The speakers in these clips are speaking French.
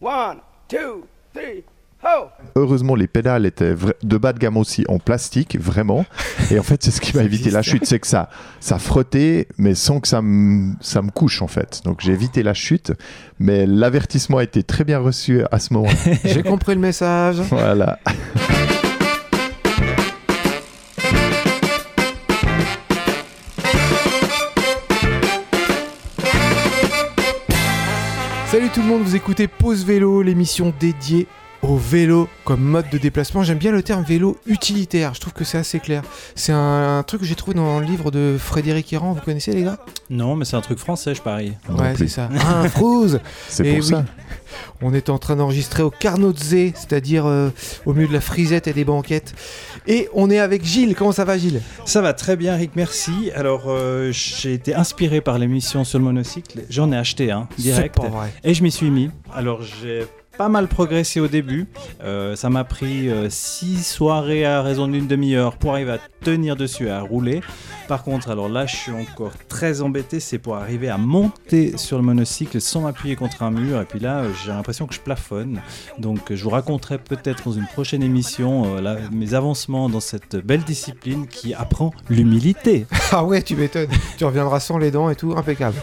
One, two, three, ho! Heureusement, les pédales étaient de bas de gamme aussi en plastique, vraiment. Et en fait, c'est ce qui m'a évité la chute, c'est que ça, ça frottait, mais sans que ça me, ça me couche, en fait. Donc j'ai évité la chute, mais l'avertissement a été très bien reçu à ce moment. J'ai compris le message. voilà. tout le monde, vous écoutez Pause Vélo, l'émission dédiée au vélo comme mode de déplacement. J'aime bien le terme vélo utilitaire, je trouve que c'est assez clair. C'est un, un truc que j'ai trouvé dans le livre de Frédéric Errand, vous connaissez les gars? Non, mais c'est un truc français, je parie. Non Ouais, c'est ça. Un frouze C'est pour oui. ça. On est en train d'enregistrer au Carnotze, c'est-à-dire euh, au milieu de la frisette et des banquettes. Et on est avec Gilles, comment ça va Gilles? Ça va très bien, Rick, merci. Alors, euh, j'ai été inspiré par l'émission sur le monocycle. J'en ai acheté un, direct. C'est pas vrai. Et je m'y suis mis. Alors, j'ai pas mal progressé au début. Euh, ça m'a pris 6 soirées à raison d'une demi-heure pour arriver à tenir dessus et à rouler. Par contre, alors là, je suis encore très embêté. C'est pour arriver à monter sur le monocycle sans m'appuyer contre un mur. Et puis là, euh, j'ai l'impression que je plafonne. Donc, euh, je vous raconterai peut-être dans une prochaine émission euh, mes avancements dans cette belle discipline qui apprend l'humilité. Ah ouais, tu m'étonnes. tu reviendras sans les dents et tout, impeccable.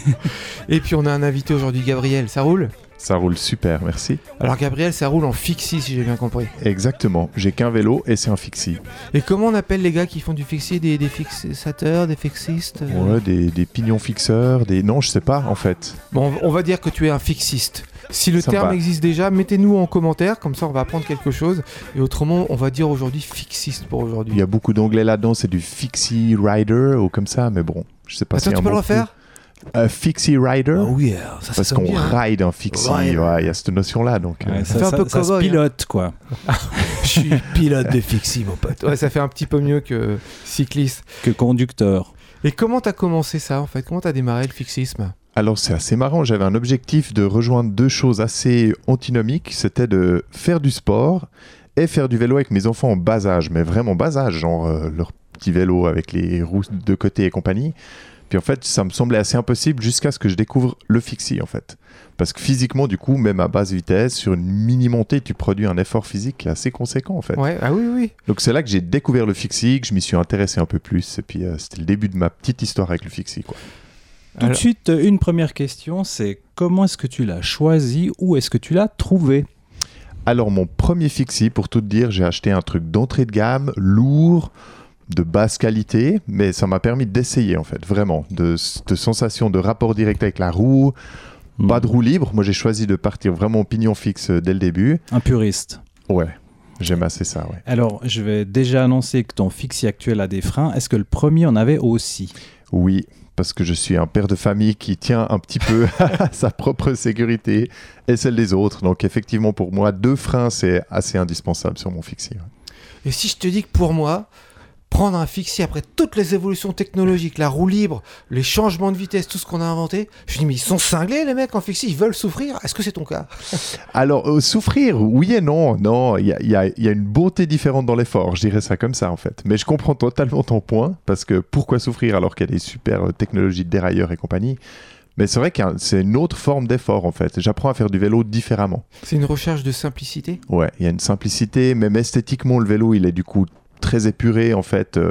et puis on a un invité aujourd'hui, Gabriel, ça roule? Ça roule super, merci. Alors Gabriel, ça roule en fixie si j'ai bien compris. Exactement. J'ai qu'un vélo et c'est un fixie. Et comment on appelle les gars qui font du fixie? Des, des fixateurs, des fixistes euh? Ouais, des, des pignons fixeurs, des. Non, je sais pas, en fait. Bon, on va dire que tu es un fixiste. Si le terme existe déjà, mettez-nous en commentaire, comme ça on va apprendre quelque chose. Et autrement, on va dire aujourd'hui fixiste pour Il aujourd'hui. y a beaucoup d'anglais là-dedans, c'est du fixie rider ou comme ça, mais bon, je sais pas Attends, si tu peux le refaire? Un fixie rider Ah oui, alors, ça, ça Parce qu'on bien, ride un fixie, ouais, il y a cette notion-là. Donc, euh, Ouais, ça fait un peu ça se hein. pilote, quoi. Je suis pilote de fixie, mon pote. Ouais, ça fait un petit peu mieux que cycliste. Que conducteur. Et comment t'as commencé ça en fait? Comment t'as démarré le fixisme? Alors c'est assez marrant, j'avais un objectif de rejoindre deux choses assez antinomiques, c'était de faire du sport et faire du vélo avec mes enfants en bas âge, mais vraiment bas âge, genre euh, leur petit vélo avec les roues de côté et compagnie. Puis en fait, ça me semblait assez impossible jusqu'à ce que je découvre le fixie en fait. Parce que physiquement, du coup, même à basse vitesse, sur une mini-montée, tu produis un effort physique qui est assez conséquent en fait. Ouais, ah oui, oui. Donc c'est là que j'ai découvert le fixie, que je m'y suis intéressé un peu plus. Et puis euh, c'était le début de ma petite histoire avec le fixie. Quoi. Tout Alors- de suite, euh, une première question, c'est comment est-ce que tu l'as choisi Où est-ce que tu l'as trouvé? Alors mon premier fixie, pour tout te dire, j'ai acheté un truc d'entrée de gamme, lourd, de basse qualité, mais ça m'a permis d'essayer en fait, vraiment, de, de sensation de rapport direct avec la roue, pas de roue libre. Moi j'ai choisi de partir vraiment au pignon fixe euh, dès le début. Un puriste. Ouais, j'aime assez ça, ouais. Alors, je vais déjà annoncer que ton fixie actuel a des freins. Est-ce que le premier en avait aussi? Oui, parce que je suis un père de famille qui tient un petit peu à sa propre sécurité et celle des autres. Donc effectivement pour moi, deux freins c'est assez indispensable sur mon fixie. ouais. Et si je te dis que pour moi, prendre un fixie après toutes les évolutions technologiques, la roue libre, les changements de vitesse, tout ce qu'on a inventé, je dis mais ils sont cinglés les mecs en fixie, ils veulent souffrir. Est-ce que c'est ton cas? Alors, euh, souffrir, oui et non. Non, il y a, y a- y a une beauté différente dans l'effort, je dirais ça comme ça en fait. Mais je comprends totalement ton point, parce que pourquoi souffrir alors qu'il y a des super euh, technologies de dérailleurs et compagnie? Mais c'est vrai que c'est une autre forme d'effort en fait. J'apprends à faire du vélo différemment. C'est une recherche de simplicité? Ouais, il y a une simplicité, même esthétiquement, le vélo, il est du coup très épuré en fait, euh,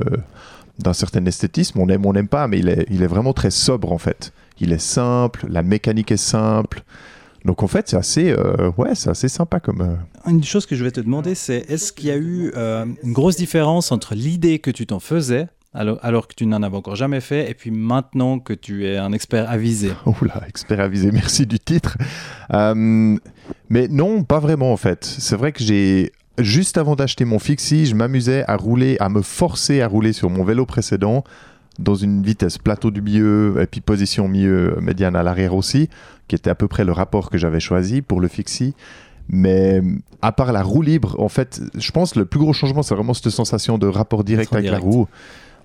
d'un certain esthétisme. On aime, on n'aime pas, mais il est, il est vraiment très sobre en fait. Il est simple, la mécanique est simple. Donc en fait, c'est assez, euh, ouais, c'est assez sympa comme. euh, Une chose que je vais te demander, c'est est-ce qu'il y a eu une grosse différence entre l'idée que tu t'en faisais, alors, alors que tu n'en avais encore jamais fait, et puis maintenant que tu es un expert avisé? Oula, expert avisé, merci du titre. Euh, mais non, pas vraiment en fait. C'est vrai que j'ai. Juste avant d'acheter mon fixie, je m'amusais à rouler, à me forcer à rouler sur mon vélo précédent dans une vitesse plateau du milieu et puis position milieu médiane à l'arrière aussi, qui était à peu près le rapport que j'avais choisi pour le fixie. Mais à part la roue libre, en fait, je pense que le plus gros changement, c'est vraiment cette sensation de rapport direct avec la roue.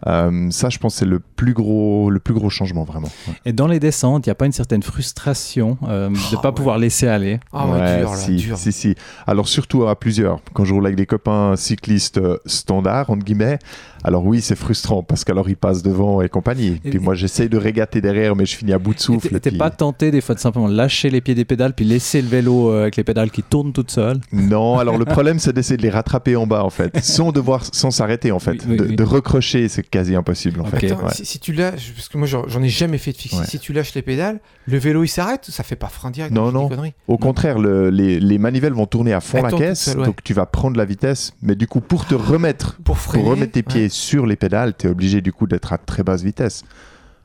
Euh, ça, je pense, c'est le plus gros, le plus gros changement vraiment. Ouais. Et dans les descentes, il n'y a pas une certaine frustration euh, de ne Oh, pas ouais. pouvoir laisser aller? Ah ouais, Ouais, dur là, si, dur. si, si. Alors surtout à plusieurs. Quand je roule avec des copains cyclistes euh, standards, entre guillemets, alors oui, c'est frustrant parce qu'alors ils passent devant et compagnie. Et- Puis moi, j'essaye de régater derrière, mais je finis à bout de souffle. t'es- puis- pas tenté des fois de simplement lâcher les pieds des pédales puis laisser le vélo avec les pédales qui tournent toutes seules? Non, alors le problème, c'est d'essayer de les rattraper en bas, en fait, sans devoir, sans s'arrêter, en fait. Oui, oui, de, oui. de recrocher, c'est quasi impossible, en fait. Attends, Ouais. si, si tu lâches, parce que moi j'en ai jamais fait de fixie, Ouais. si tu lâches les pédales, le vélo il s'arrête, ça fait pas frein direct. Non, non. Au contraire, le- les, les manivelles vont tourner à fond Elles la caisse, ouais. donc tu vas prendre la vitesse, mais du coup, pour te remettre, Pour freiner. pour remettre tes ouais. pieds sur les pédales, tu es obligé du coup d'être à très basse vitesse.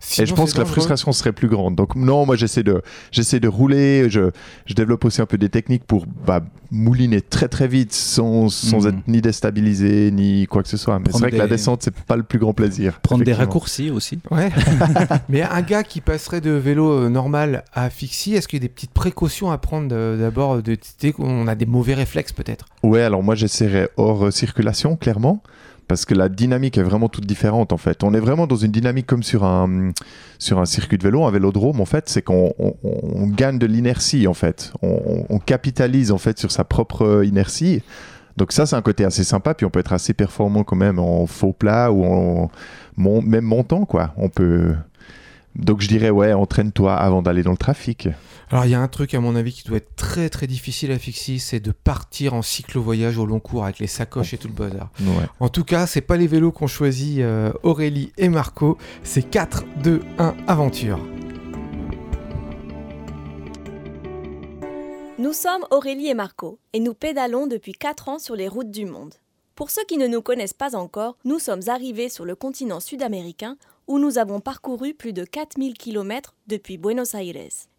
Sinon, et je pense que la frustration serait plus grande. Donc non, moi j'essaie de, j'essaie de rouler, je, je développe aussi un peu des techniques pour bah, mouliner très très vite sans, sans Mhm. être ni déstabilisé ni quoi que ce soit. Mais c'est vrai que la des- descente, c'est pas le plus grand plaisir. Prendre des raccourcis aussi. Ouais. Mais un gars qui passerait de vélo euh, normal à fixie, est-ce qu'il y a des petites précautions à prendre de- d'abord de, sais, On a des mauvais réflexes peut-être? Ouais, alors moi j'essaierais hors euh, circulation, clairement, parce que la dynamique est vraiment toute différente en fait. On est vraiment dans une dynamique comme sur un, sur un circuit de vélo, un vélodrome en fait, c'est qu'on on- gagne de l'inertie en fait. On, capitalise en fait sur sa propre inertie. Donc ça c'est un côté assez sympa, puis on peut être assez performant quand même en faux plat ou en même montant quoi. On peut... Donc je dirais ouais, entraîne-toi avant d'aller dans le trafic. Alors il y a un truc à mon avis qui doit être très très difficile à fixer, c'est de partir en cyclo-voyage au long cours avec les sacoches et tout le bazar. Ouais. En tout cas, c'est pas les vélos qu'ont choisi euh, Aurélie et Marco, c'est 4, 2, 1, aventure. Nous sommes Aurélie et Marco et nous pédalons depuis 4 ans sur les routes du monde. Pour ceux qui ne nous connaissent pas encore, nous sommes arrivés sur le continent sud-américain où nous avons parcouru plus de 4000 km depuis Buenos Aires.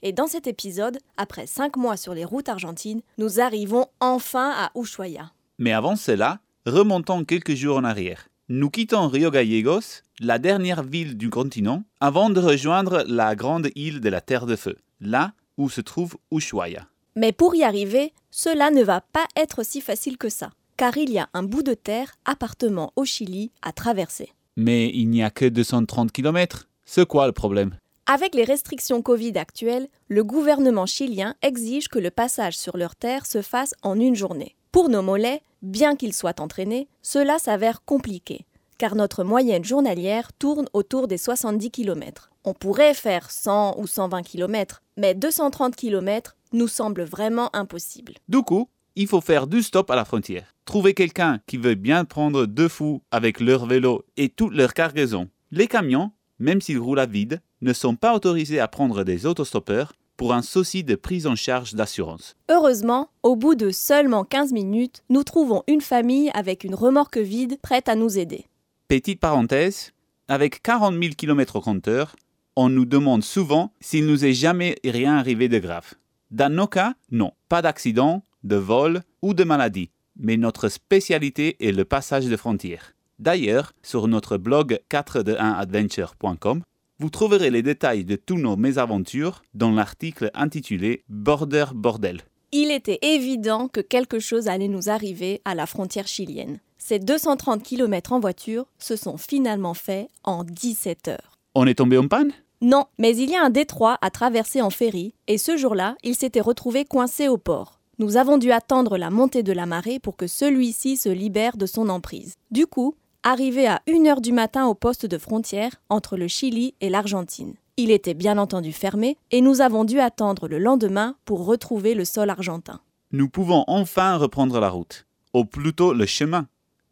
Et dans cet épisode, après 5 mois sur les routes argentines, nous arrivons enfin à Ushuaia. Mais avant cela, remontons quelques jours en arrière. Nous quittons Rio Gallegos, la dernière ville du continent, avant de rejoindre la grande île de la Terre de Feu, là où se trouve Ushuaia. Mais pour y arriver, cela ne va pas être si facile que ça, car il y a un bout de terre, appartement au Chili, à traverser. Mais il n'y a que 230 km. C'est quoi le problème? Avec les restrictions Covid actuelles, le gouvernement chilien exige que le passage sur leur terre se fasse en une journée. Pour nos mollets, bien qu'ils soient entraînés, cela s'avère compliqué, car notre moyenne journalière tourne autour des 70 km. On pourrait faire 100 ou 120 km, mais 230 km nous semble vraiment impossible. Du coup, il faut faire du stop à la frontière. Trouver quelqu'un qui veut bien prendre deux fous avec leur vélo et toute leur cargaison. Les camions, même s'ils roulent à vide, ne sont pas autorisés à prendre des autostoppeurs pour un souci de prise en charge d'assurance. Heureusement, au bout de seulement 15 minutes, nous trouvons une famille avec une remorque vide prête à nous aider. Petite parenthèse, avec 40 000 km au compteur, on nous demande souvent s'il nous est jamais rien arrivé de grave. Dans nos cas, non, pas d'accident, de vol ou de maladie, mais notre spécialité est le passage de frontières. D'ailleurs, sur notre blog 4de1adventure.com, vous trouverez les détails de tous nos mésaventures dans l'article intitulé Border Bordel. Il était évident que quelque chose allait nous arriver à la frontière chilienne. Ces 230 km en voiture se sont finalement faits en 17 heures. On est tombé en panne? Non, mais il y a un détroit à traverser en ferry, et ce jour-là, il s'était retrouvé coincé au port. Nous avons dû attendre la montée de la marée pour que celui-ci se libère de son emprise. Du coup, arrivé à 1h du matin au poste de frontière entre le Chili et l'Argentine. Il était bien entendu fermé et nous avons dû attendre le lendemain pour retrouver le sol argentin. nous pouvons enfin reprendre la route, ou plutôt le chemin.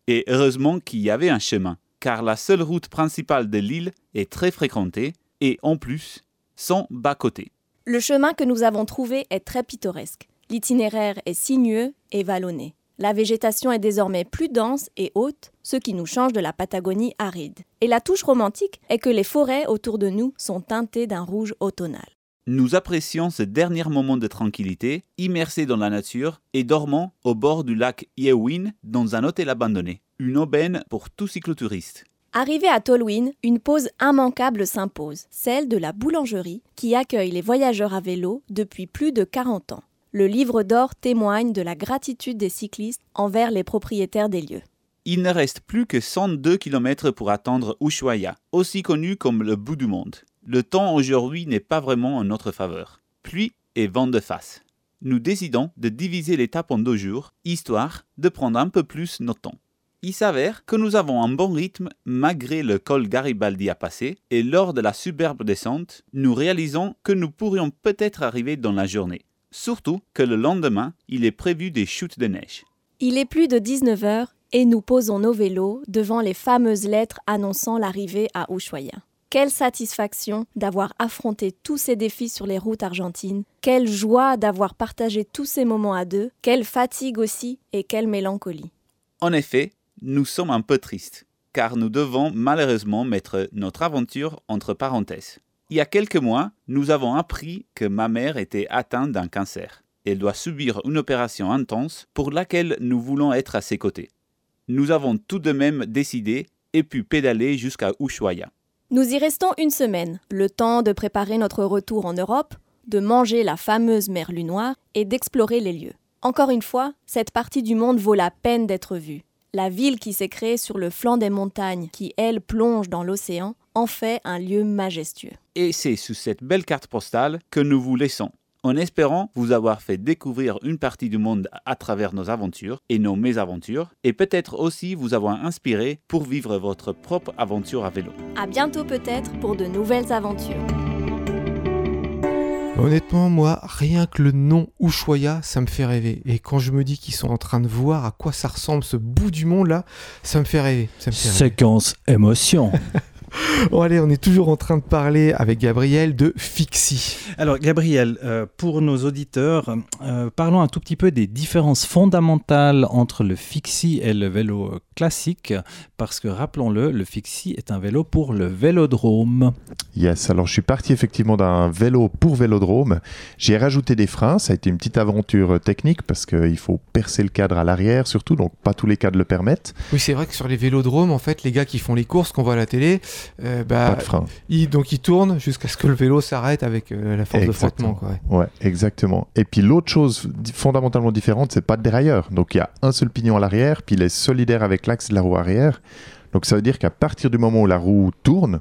Et heureusement qu'il y avait un chemin, car la seule route principale de l'île est très fréquentée et en plus, sans bas-côté. Le chemin que nous avons trouvé est très pittoresque. L'itinéraire est sinueux et vallonné. La végétation est désormais plus dense et haute, ce qui nous change de la Patagonie aride. Et la touche romantique est que les forêts autour de nous sont teintées d'un rouge automnal. Nous apprécions ce dernier moment de tranquillité, immersés dans la nature et dormant au bord du lac Yewin dans un hôtel abandonné, une aubaine pour tout cyclotouriste. Arrivé à Tolwyn, une pause immanquable s'impose, celle de la boulangerie qui accueille les voyageurs à vélo depuis plus de 40 ans. Le livre d'or témoigne de la gratitude des cyclistes envers les propriétaires des lieux. Il ne reste plus que 102 km pour atteindre Ushuaia, aussi connu comme le bout du monde. Le temps aujourd'hui n'est pas vraiment en notre faveur. Pluie et vent de face. Nous décidons de diviser l'étape en deux jours, histoire de prendre un peu plus notre temps. Il s'avère que nous avons un bon rythme malgré le col Garibaldi à passer, et lors de la superbe descente, nous réalisons que nous pourrions peut-être arriver dans la journée. Surtout que le lendemain, il est prévu des chutes de neige. Il est plus de 19h et nous posons nos vélos devant les fameuses lettres annonçant l'arrivée à Ushuaia. Quelle satisfaction d'avoir affronté tous ces défis sur les routes argentines, quelle joie d'avoir partagé tous ces moments à deux, quelle fatigue aussi et quelle mélancolie. En effet, nous sommes un peu tristes, car nous devons malheureusement mettre notre aventure entre parenthèses. Il y a quelques mois, nous avons appris que ma mère était atteinte d'un cancer. Elle doit subir une opération intense pour laquelle nous voulons être à ses côtés. Nous avons tout de même décidé et pu pédaler jusqu'à Ushuaia. Nous y restons une semaine, le temps de préparer notre retour en Europe, de manger la fameuse merlue noire et d'explorer les lieux. Encore une fois, cette partie du monde vaut la peine d'être vue. La ville qui s'est créée sur le flanc des montagnes, qui elle plonge dans l'océan, en fait un lieu majestueux. Et c'est sous cette belle carte postale que nous vous laissons, en espérant vous avoir fait découvrir une partie du monde à travers nos aventures et nos mésaventures, et peut-être aussi vous avoir inspiré pour vivre votre propre aventure à vélo. À bientôt peut-être pour de nouvelles aventures. Honnêtement, moi, rien que le nom Ushuaia, ça me fait rêver. Et quand je me dis qu'ils sont en train de voir à quoi ça ressemble ce bout du monde là, ça me fait rêver. Ça me fait rêver. Séquence émotion. Bon allez, on est toujours en train de parler avec Gabriel de Fixie. Alors, Gabriel, euh, pour nos auditeurs, euh, parlons un tout petit peu des différences fondamentales entre le fixie et le vélo classique, parce que rappelons-le, le fixie est un vélo pour le vélodrome. Yes, alors je suis parti effectivement d'un vélo pour vélodrome. J'ai rajouté des freins, ça a été une petite aventure technique parce qu'il faut percer le cadre à l'arrière surtout, donc pas tous les cadres le permettent. Oui, c'est vrai que sur les vélodromes, en fait, les gars qui font les courses qu'on voit à la télé, euh, bah, Pas de frein. donc ils tournent jusqu'à ce que le vélo s'arrête avec euh, la force de frottement. Quoi, ouais. Ouais, exactement. Et puis l'autre chose fondamentalement différente, c'est pas de dérailleur. Donc il y a un seul pignon à l'arrière, puis il est solidaire avec l'axe de la roue arrière. Donc ça veut dire qu'à partir du moment où la roue tourne,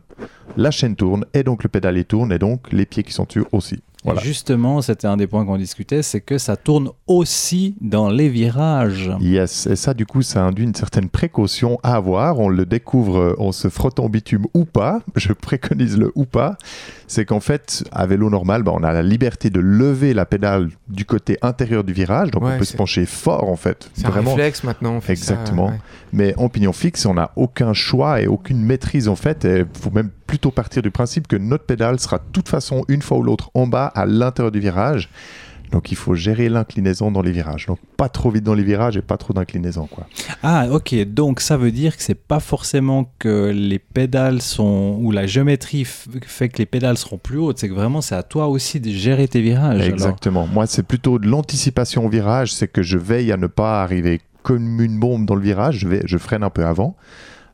la chaîne tourne, et donc le pédalier tourne, et donc les pieds qui sont dessus aussi. Voilà. Justement, c'était un des points qu'on discutait, c'est que ça tourne aussi dans les virages. Yes, et ça du coup ça induit une certaine précaution à avoir. On le découvre euh, en se frottant au bitume ou pas. Je préconise le ou pas. C'est qu'en fait, à vélo normal, bah, on a la liberté de lever la pédale du côté intérieur du virage, donc Ouais, on peut se pencher fort en fait. C'est un Vraiment. réflexe maintenant. on fait ça, Exactement. ouais. Mais en pignon fixe, on n'a aucun choix et aucune maîtrise en fait. Il faut même plutôt partir du principe que notre pédale sera de toute façon une fois ou l'autre en bas à l'intérieur du virage. Donc il faut gérer l'inclinaison dans les virages. Donc pas trop vite dans les virages et pas trop d'inclinaison quoi. Ah, ok. Donc ça veut dire que c'est pas forcément que les pédales sont ou la géométrie fait que les pédales seront plus hautes. C'est que vraiment c'est à toi aussi de gérer tes virages. alors. Exactement. Moi c'est plutôt de l'anticipation au virage, c'est que je veille à ne pas arriver comme une bombe dans le virage. Je, vais, je freine un peu avant.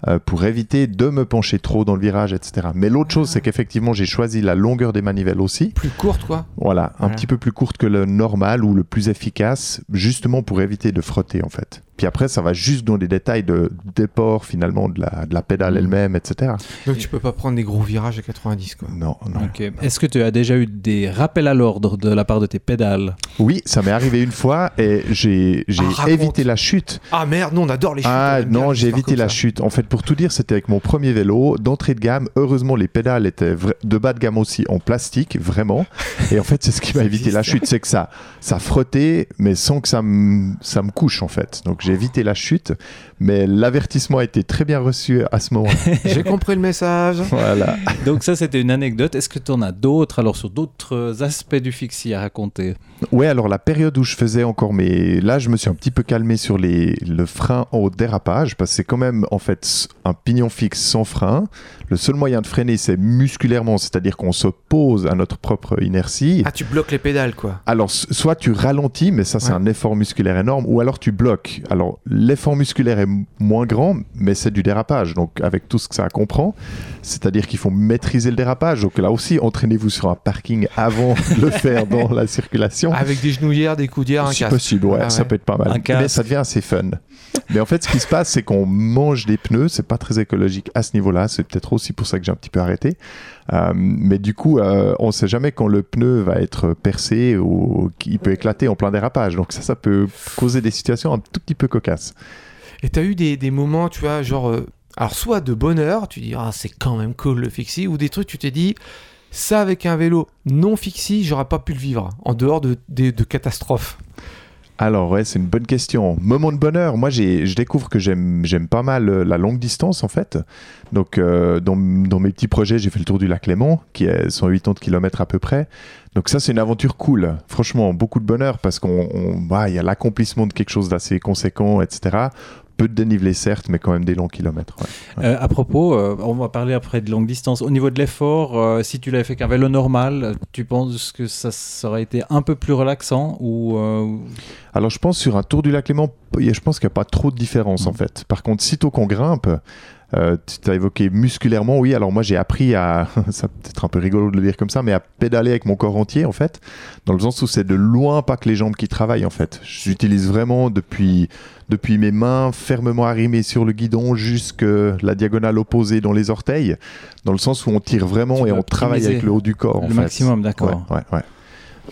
Euh, pour éviter de me pencher trop dans le virage, etc. Mais l'autre chose, c'est qu'effectivement, j'ai choisi la longueur des manivelles aussi. Plus courte, quoi. Voilà, un Voilà. petit peu plus courte que le normal ou le plus efficace, justement pour éviter de frotter en fait. Puis après, ça va juste dans des détails de déport finalement de la, de la pédale Mm. elle-même, etc. Donc tu peux pas prendre des gros virages à 90, quoi. Non, non. Ok. Est-ce que tu as déjà eu des rappels à l'ordre de la part de tes pédales? Oui, ça m'est arrivé une fois et j'ai j'ai Ah, évité la chute. Ah merde, non, on adore les chutes. Ah non, les j'ai évité la ça. chute. En fait, pour tout dire, c'était avec mon premier vélo d'entrée de gamme. Heureusement, les pédales étaient de bas de gamme aussi en plastique, vraiment. Et en fait, c'est ce qui m'a évité la chute, c'est que ça, ça frottait, mais sans que ça me, ça me couche en fait. Donc j'ai évité la chute, mais l'avertissement a été très bien reçu à ce moment. J'ai compris le message. voilà. Donc ça c'était une anecdote. Est-ce que tu en as d'autres alors sur d'autres aspects du fixie à raconter? Ouais, alors la période où je faisais encore mes... Là, je me suis un petit peu calmé sur les... le frein au dérapage, parce que c'est quand même, en fait, un pignon fixe sans frein. Le seul moyen de freiner, c'est musculairement, c'est-à-dire qu'on se pose à notre propre inertie. Ah, tu bloques les pédales, quoi. Alors, soit tu ralentis, mais ça, c'est Ouais. un effort musculaire énorme, ou alors tu bloques. Alors, alors l'effort musculaire est moins grand, mais c'est du dérapage, donc avec tout ce que ça comprend. C'est-à-dire qu'il faut maîtriser le dérapage. Donc là aussi, entraînez-vous sur un parking avant de le faire dans la circulation. Avec des genouillères, des coudières, un casque. possible, ouais, Ah ça ouais. peut être pas mal. Mais ça devient assez fun. Mais en fait, ce qui se passe, c'est qu'on mange des pneus. C'est pas très écologique à ce niveau-là. C'est peut-être aussi pour ça que j'ai un petit peu arrêté. Euh, mais du coup, euh, on sait jamais quand le pneu va être percé ou qu'il peut éclater en plein dérapage. Donc ça, ça peut causer des situations un tout petit peu cocasses. Et t'as eu des, moments, tu vois, genre. euh, alors, soit de bonheur, tu dis, ah, c'est quand même cool le fixie, ou des trucs, tu t'es dit, ça avec un vélo non fixie, j'aurais pas pu le vivre, en dehors de, de, de catastrophes. Alors ouais, c'est une bonne question. Moment de bonheur, moi je découvre que j'aime, pas mal euh, la longue distance en fait. Donc euh, dans, mes petits projets, j'ai fait le tour du lac Léman, qui est 180 km à peu près. Donc ça c'est une aventure cool. Franchement, beaucoup de bonheur parce qu'on, on- bah, y a l'accomplissement de quelque chose d'assez conséquent, etc. Peu de dénivelé certes, mais quand même des longs kilomètres. ouais. Euh, à propos, euh, on va parler après de longue distance. Au niveau de l'effort, euh, si tu l'avais fait qu'un vélo normal, tu penses que ça, ça aurait été un peu plus relaxant ou Alors je pense sur un tour du lac Léman, je pense qu'il n'y a pas trop de différence en Mhm. fait. Par contre, sitôt qu'on grimpe, euh, tu as évoqué musculairement, oui. Alors moi j'ai appris à, ça peut être un peu rigolo de le dire comme ça, mais à pédaler avec mon corps entier en fait, dans le sens où c'est de loin pas que les jambes qui travaillent en fait. J'utilise vraiment depuis depuis mes mains fermement arrimées sur le guidon jusque la diagonale opposée dans les orteils, dans le sens où on tire vraiment Tu et on travaille avec le haut du corps. le maximum, d'accord. Ouais, ouais, ouais.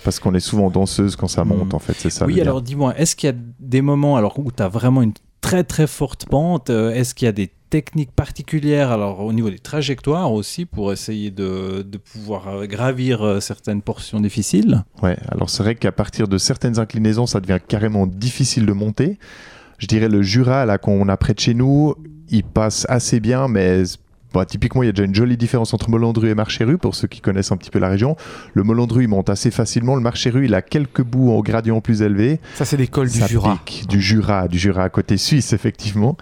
Parce qu'on est souvent danseuse quand ça monte, Mhm. en fait, c'est ça. Oui, alors dis-moi, est-ce qu'il y a des moments alors, où tu as vraiment une très très forte pente euh, Est-ce qu'il y a des techniques particulières alors au niveau des trajectoires aussi pour essayer de, de pouvoir euh, gravir euh, certaines portions difficiles Ouais, alors c'est vrai qu'à partir de certaines inclinaisons, ça devient carrément difficile de monter. Je dirais le Jura, là, qu'on a près de chez nous, il passe assez bien, mais bah, typiquement, il y a déjà une jolie différence entre Molandru et Marcheru, pour ceux qui connaissent un petit peu la région. Le Molandru, il monte assez facilement. Le Marcheru, il a quelques bouts en gradient plus élevé. Ça, c'est l'école du Jura. pique, du Jura, du Jura à côté suisse, effectivement.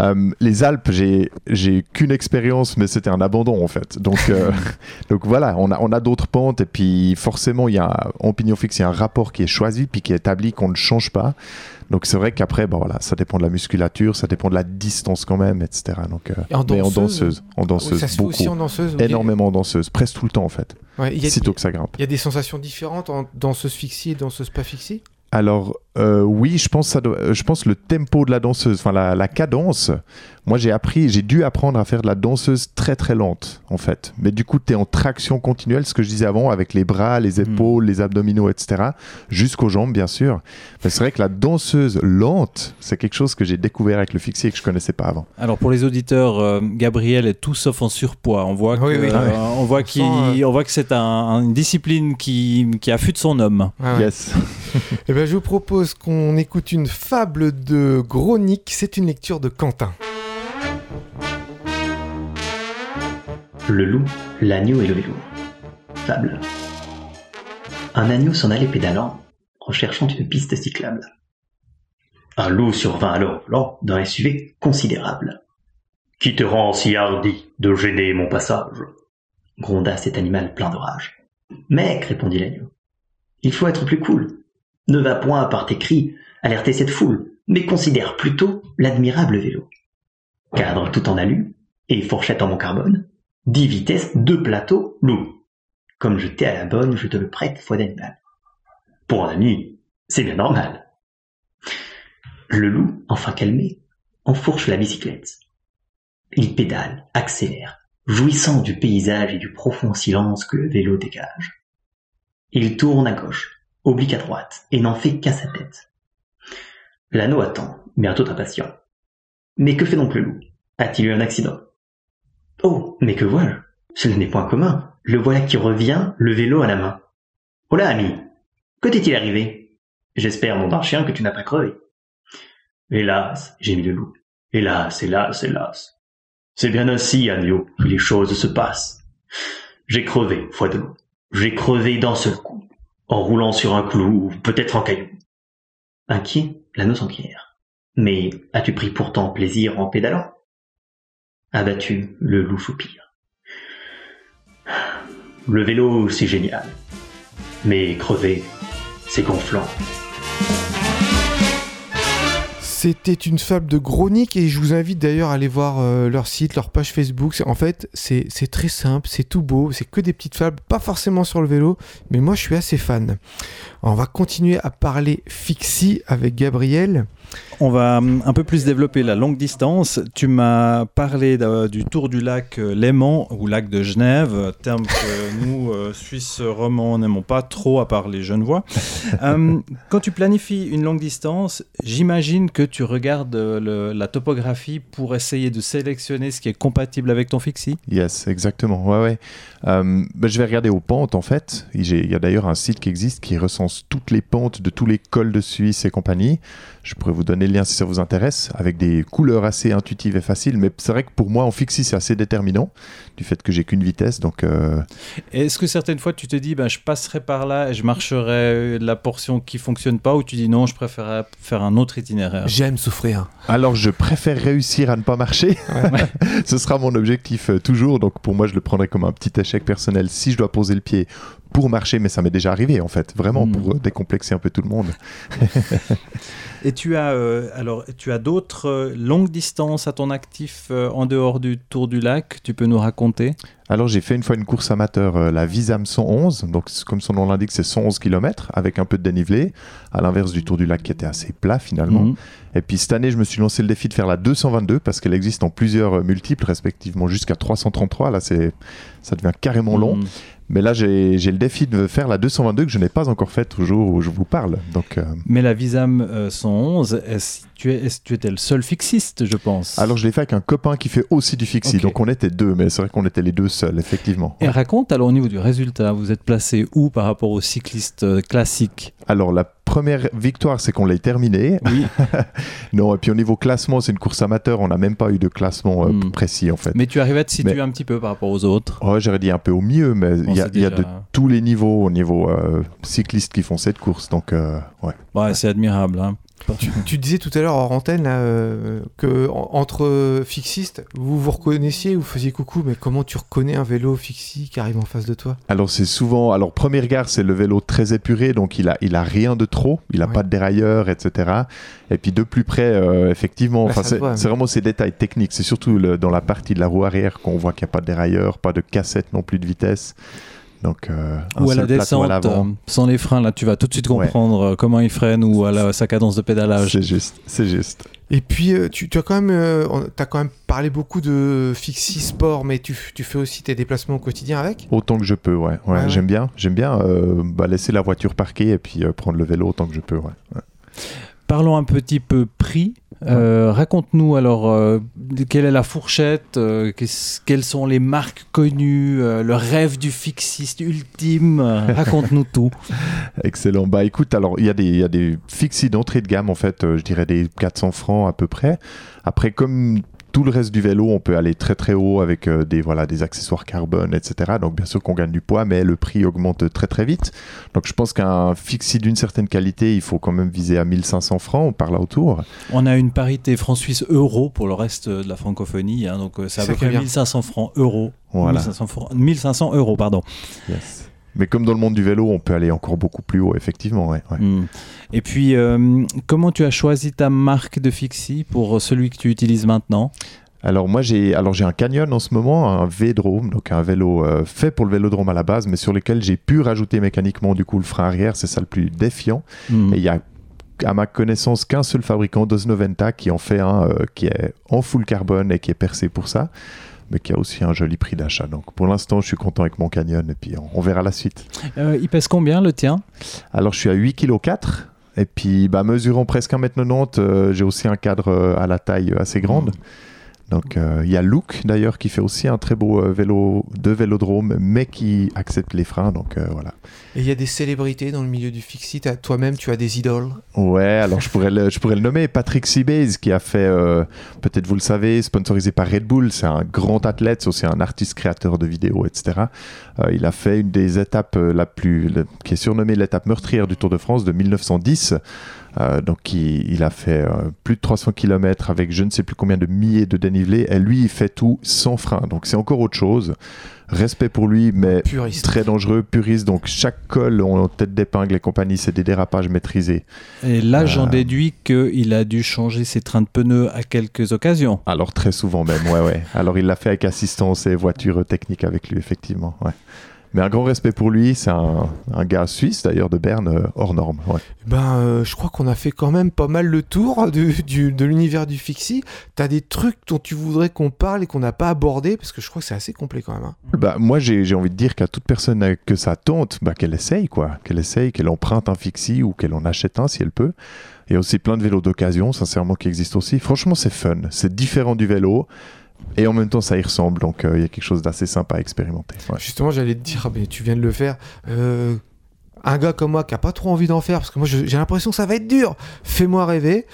Euh, les Alpes, j'ai j'ai qu'une expérience, mais c'était un abandon en fait. Donc, euh, donc voilà, on a, on a d'autres pentes et puis forcément, il y a en pignon fixe, il y a un rapport qui est choisi puis qui est établi qu'on ne change pas. Donc c'est vrai qu'après, bon, voilà, ça dépend de la musculature, ça dépend de la distance quand même, etc. Donc, euh, Et en mais en danseuse, danseuse, en danseuse, ça se fait beaucoup, aussi en danseuse. énormément en danseuse, presque tout le temps en fait, Ouais, il y a- sitôt que ça grimpe. Il y a des sensations différentes en danseuse fixie et danseuse pas fixie? Alors euh, oui, je pense ça le tempo de la danseuse, enfin la cadence. Moi j'ai appris, j'ai dû apprendre à faire de la danseuse très très lente en fait. Mais du coup tu es en traction continuelle, ce que je disais avant, avec les bras, les épaules, les abdominaux, etc. Jusqu'aux jambes bien sûr. Mais c'est vrai que la danseuse lente, c'est quelque chose que j'ai découvert avec le fixie et que je connaissais pas avant. Alors pour les auditeurs, euh, Gabriel est tout sauf en surpoids. On voit que, Oui, oui. euh, on voit qu'il- on voit que c'est un- une discipline qui, qui affûte son homme. Ah ouais. Yes. Eh ben, je vous propose qu'on écoute une fable de Gronick. C'est une lecture de Quentin. Le loup, l'agneau et le vélo. Fable. Un agneau s'en allait pédalant, en cherchant une piste cyclable. Un loup survint alors volant d'un SUV considérable. Qui te rend si hardi de gêner mon passage? gronda cet animal plein de rage. Mec, répondit l'agneau, il faut être plus cool. Ne va point par tes cris alerter cette foule, mais considère plutôt l'admirable vélo. Cadre tout en alu et fourchette en mon carbone, 10 vitesses, deux plateaux, loup. Comme je t'ai à la bonne, je te le prête, foi d'animal. Pour un ami, c'est bien normal. Le loup, enfin calmé, enfourche la bicyclette. Il pédale, accélère, jouissant du paysage et du profond silence que le vélo dégage. Il tourne à gauche, oblique à droite, et n'en fait qu'à sa tête. L'anneau attend, bientôt impatient. Mais que fait donc le loup? A-t-il eu un accident? Oh, mais que vois-je? Ce n'est point commun. Le voilà qui revient, le vélo à la main. Là, ami, que t'est-il arrivé? J'espère, mon d'un chien, que tu n'as pas crevé. Hélas, gémit le loup. Hélas, hélas, hélas. C'est bien ainsi, agneau, que les choses se passent. J'ai crevé, foi de loup. J'ai crevé d'un seul coup, en roulant sur un clou ou peut-être en caillou. Inquiet, l'anneau s'enquiert. Mais as-tu pris pourtant plaisir en pédalant? Abattu, le loup soupire. Le vélo, c'est génial. Mais crever, c'est gonflant. C'était une fable de Gronic et je vous invite d'ailleurs à aller voir euh, leur site, leur page Facebook. En fait, c'est c'est très simple, c'est tout beau, c'est que des petites fables, pas forcément sur le vélo, mais moi je suis assez fan. On va continuer à parler fixie avec Gabriel. On va hum, un peu plus développer la longue distance. Tu m'as parlé du tour du lac euh, Léman ou lac de Genève, terme que nous, euh, Suisses romands, n'aimons pas trop à part les Genevois. Hum, quand tu planifies une longue distance, j'imagine que tu regardes euh, le- la topographie pour essayer de sélectionner ce qui est compatible avec ton fixie. Yes, exactement. Ouais, ouais. Euh, ben, je vais regarder aux pentes en fait. Il y a d'ailleurs un site qui existe qui recense toutes les pentes de tous les cols de Suisse et compagnie. Je pourrais vous donner le lien si ça vous intéresse, avec des couleurs assez intuitives et faciles. Mais c'est vrai que pour moi, en fixie, c'est assez déterminant du fait que j'ai qu'une vitesse. Donc, euh, Est-ce que certaines fois tu te dis, ben, je passerai par là et je marcherai la portion qui fonctionne pas, ou tu dis non, je préférerais faire un autre itinéraire? J'aime souffrir. alors, je préfère réussir à ne pas marcher. Ce sera mon objectif euh, toujours. Donc, pour moi, je le prendrai comme un petit échec personnel si je dois poser le pied pour marcher. Mais ça m'est déjà arrivé en fait, vraiment Mm. pour euh, décomplexer un peu tout le monde. Et tu as euh, alors tu as d'autres euh, longues distances à ton actif euh, en dehors du Tour du Lac. Tu peux nous raconter? Alors j'ai fait une fois une course amateur, euh, la Visam 111, donc comme son nom l'indique, c'est 111 km avec un peu de dénivelé, à l'inverse du Tour du Lac qui était assez plat finalement. Mhm. Et puis cette année, je me suis lancé le défi de faire la 222 parce qu'elle existe en plusieurs euh, multiples, respectivement jusqu'à 333. Là, c'est ça devient carrément long. Mhm. Mais là, j'ai le défi de faire la 222 que je n'ai pas encore faite au jour où je vous parle. Donc, euh, Mais la Visam euh, 111, est-ce tu, es, tu étais le seul fixiste, je pense alors je l'ai fait avec un copain qui fait aussi du fixie, donc on était deux, mais c'est vrai qu'on était les deux seuls, effectivement. Et raconte alors au niveau du résultat, vous êtes placé où par rapport aux cyclistes euh, classiques Alors la première victoire, c'est qu'on l'ait terminée. Oui. Non, et puis au niveau classement, c'est une course amateur, on n'a même pas eu de classement euh, Hmm. précis en fait. Mais tu arrives à te situer Mais- un petit peu par rapport aux autres. Ouais, j'aurais dit un peu au mieux, mais il y a, y de tous les niveaux au niveau euh, cycliste qui font cette course, donc euh, ouais. Ouais, c'est admirable. hein. Tu, tu disais tout à l'heure hors antenne là, euh, que en- entre fixistes, vous vous reconnaissiez, vous faisiez coucou, mais comment tu reconnais un vélo fixie qui arrive en face de toi? Alors c'est souvent, alors premier regard, c'est le vélo très épuré, donc il a, il a rien de trop, il a Ouais. pas de dérailleur, etc. Et puis de plus près, euh, effectivement, se c'est vraiment ces détails techniques. C'est surtout le- dans la partie de la roue arrière qu'on voit qu'il n'y a pas de dérailleur, pas de cassette non plus de vitesse. Donc euh, Ou à la descente, à euh, sans les freins, là, tu vas tout de suite comprendre euh, comment il freine ou à la, sa cadence de pédalage. C'est juste, c'est juste. Et puis euh, tu, tu as quand même, euh, t'as quand même parlé beaucoup de fixie sport, mais tu, tu fais aussi tes déplacements au quotidien avec? Autant que je peux, ouais. ouais, Ouais, ouais. J'aime bien, j'aime bien euh, bah, laisser la voiture parquée et puis euh, prendre le vélo autant que je peux, ouais. ouais. Parlons un petit peu prix. Euh, Raconte-nous alors euh, quelle est la fourchette, euh, quelles sont les marques connues, le rêve du fixiste ultime. Raconte-nous tout. Excellent. Bah écoute, alors il y a des, y des fixis d'entrée de gamme en fait, je dirais des 400 francs à peu près. Après, comme tout le reste du vélo, on peut aller très très haut avec euh, des, voilà, des accessoires carbone, etc. Donc bien sûr qu'on gagne du poids, mais le prix augmente très très vite. Donc je pense qu'un fixie d'une certaine qualité, il faut quand même viser à 1500 francs par là autour. On a une parité franc-suisse-euro pour le reste de la francophonie, hein, donc euh, c'est à peu près bien. 1500 francs euros. Voilà. 1500, francs- 1500 euros, pardon. Yes. Mais comme dans le monde du vélo, on peut aller encore beaucoup plus haut, effectivement. Ouais, ouais. Hmm. Et puis, euh, comment tu as choisi ta marque de fixie pour celui que tu utilises maintenant? Alors moi j'ai alors j'ai un Canyon en ce moment, un V-Drome, donc un vélo euh, fait pour le vélodrome à la base, mais sur lequel j'ai pu rajouter mécaniquement du coup le frein arrière, c'est ça le plus défiant. Hmm. Et il y a à ma connaissance qu'un seul fabricant d'Osnoventa qui en fait un euh, qui est en full carbone et qui est percé pour ça, mais qui a aussi un joli prix d'achat. Donc pour l'instant je suis content avec mon Canyon et puis on, on verra la suite. Euh, il pèse combien le tien? Alors je suis à 8 kg 4 et puis bah, mesurant presque 1m90, euh, j'ai aussi un cadre euh, à la taille assez grande. Donc euh, il y a Luke d'ailleurs qui fait aussi un très beau euh, vélo de vélodrome mais qui accepte les freins donc euh, voilà. Et il y a des célébrités dans le milieu du fixie. Toi-même, tu as des idoles. Ouais, alors je pourrais le, je pourrais le nommer Patrick Seabase qui a fait peut-être vous le savez sponsorisé par Red Bull, c'est un grand athlète, c'est aussi un artiste créateur de vidéos etc. Il a fait une des étapes la plus le- qui est surnommée l'étape meurtrière du Tour de France de 1910 Euh, donc il, il a fait euh, plus de 300 km avec je ne sais plus combien de milliers de dénivelés. Et lui, il fait tout sans frein. Donc c'est encore autre chose. Respect pour lui, mais Puriste. très dangereux, puriste. Donc chaque col en tête d'épingle et compagnie, c'est des dérapages maîtrisés. Et là, j'en Euh. déduis qu'il a dû changer ses trains de pneus à quelques occasions. Alors très souvent même, ouais, ouais. Alors il l'a fait avec assistance et voiture technique avec lui, effectivement. Ouais. Mais un grand respect pour lui, c'est un, un gars suisse d'ailleurs de Berne, euh, hors norme. Ouais. Ben, euh, je crois qu'on a fait quand même pas mal le tour du, du- de l'univers du Fixie. T'as des trucs dont tu voudrais qu'on parle et qu'on n'a pas abordé? Parce que je crois que c'est assez complet quand même. hein. Bah, moi j'ai j'ai envie de dire qu'à toute personne euh, que ça tente, bah, qu'elle essaye, quoi. Qu'elle essaye, qu'elle emprunte un fixie ou qu'elle en achète un si elle peut. Il y a aussi plein de vélos d'occasion, sincèrement, qui existent aussi. Franchement, c'est fun. C'est différent du vélo. Et en même temps, ça y ressemble. Donc, euh, il y a quelque chose d'assez sympa à expérimenter. Justement, j'allais te dire, ah, mais tu viens de le faire. Un gars comme moi qui a pas trop envie d'en faire parce que moi j'ai l'impression que ça va être dur. Fais-moi rêver.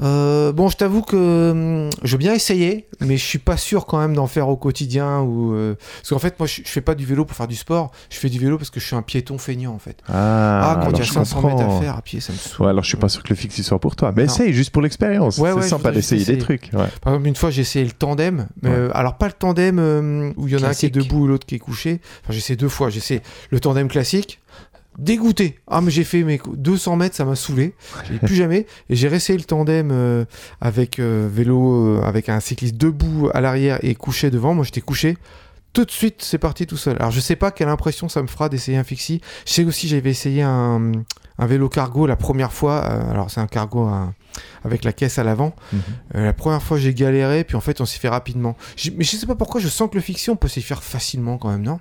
Euh, bon, je t'avoue que hum, je veux bien essayer, mais je suis pas sûr quand même d'en faire au quotidien ou euh, parce qu'en fait moi je, fais pas du vélo pour faire du sport. Je fais du vélo parce que je suis un piéton feignant en fait. Ah, Ah, quand il y a je 500 mètres à faire à pied, ça me saoule. Ouais, alors je suis pas sûr que le fixe il soit pour toi. Mais Non. essaye juste pour l'expérience. Ouais, c'est ouais, sympa d'essayer des trucs. Ouais. Par exemple, une fois, j'ai essayé le tandem. Mais, euh, alors, pas le tandem euh, où il y en a un qui est debout et l'autre qui est couché. Enfin, j'ai essayé deux fois. J'ai essayé le tandem classique. Dégoûté. Ah, mais j'ai fait mes 200 mètres, ça m'a saoulé. J'ai plus jamais. Et j'ai réessayé le tandem euh, avec euh, vélo, euh, avec un cycliste debout à l'arrière et couché devant. Moi, j'étais couché. Tout de suite, c'est parti tout seul. Alors, je sais pas quelle impression ça me fera d'essayer un fixie. Je sais aussi, j'avais essayé un, un vélo cargo la première fois. Euh, alors, c'est un cargo un- avec la caisse à l'avant. Mhm. Euh, la première fois, j'ai galéré, puis en fait, on s'y fait rapidement. Mais je sais pas pourquoi, je sens que le fiction, on peut s'y faire facilement quand même, non?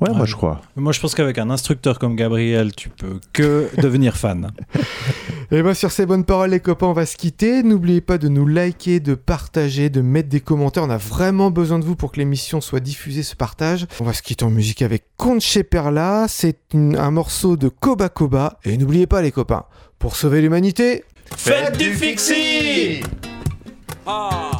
Ouais, moi je crois. Moi, je pense qu'avec un instructeur comme Gabriel, tu peux que devenir fan. Et bien, sur ces bonnes paroles, les copains, on va se quitter. N'oubliez pas de nous liker, de partager, de mettre des commentaires. On a vraiment besoin de vous pour que l'émission soit diffusée, ce partage. On va se quitter en musique avec Conche Perla. C'est une- un morceau de Koba Koba. Et n'oubliez pas, les copains, pour sauver l'humanité, Faites du fixie Ah,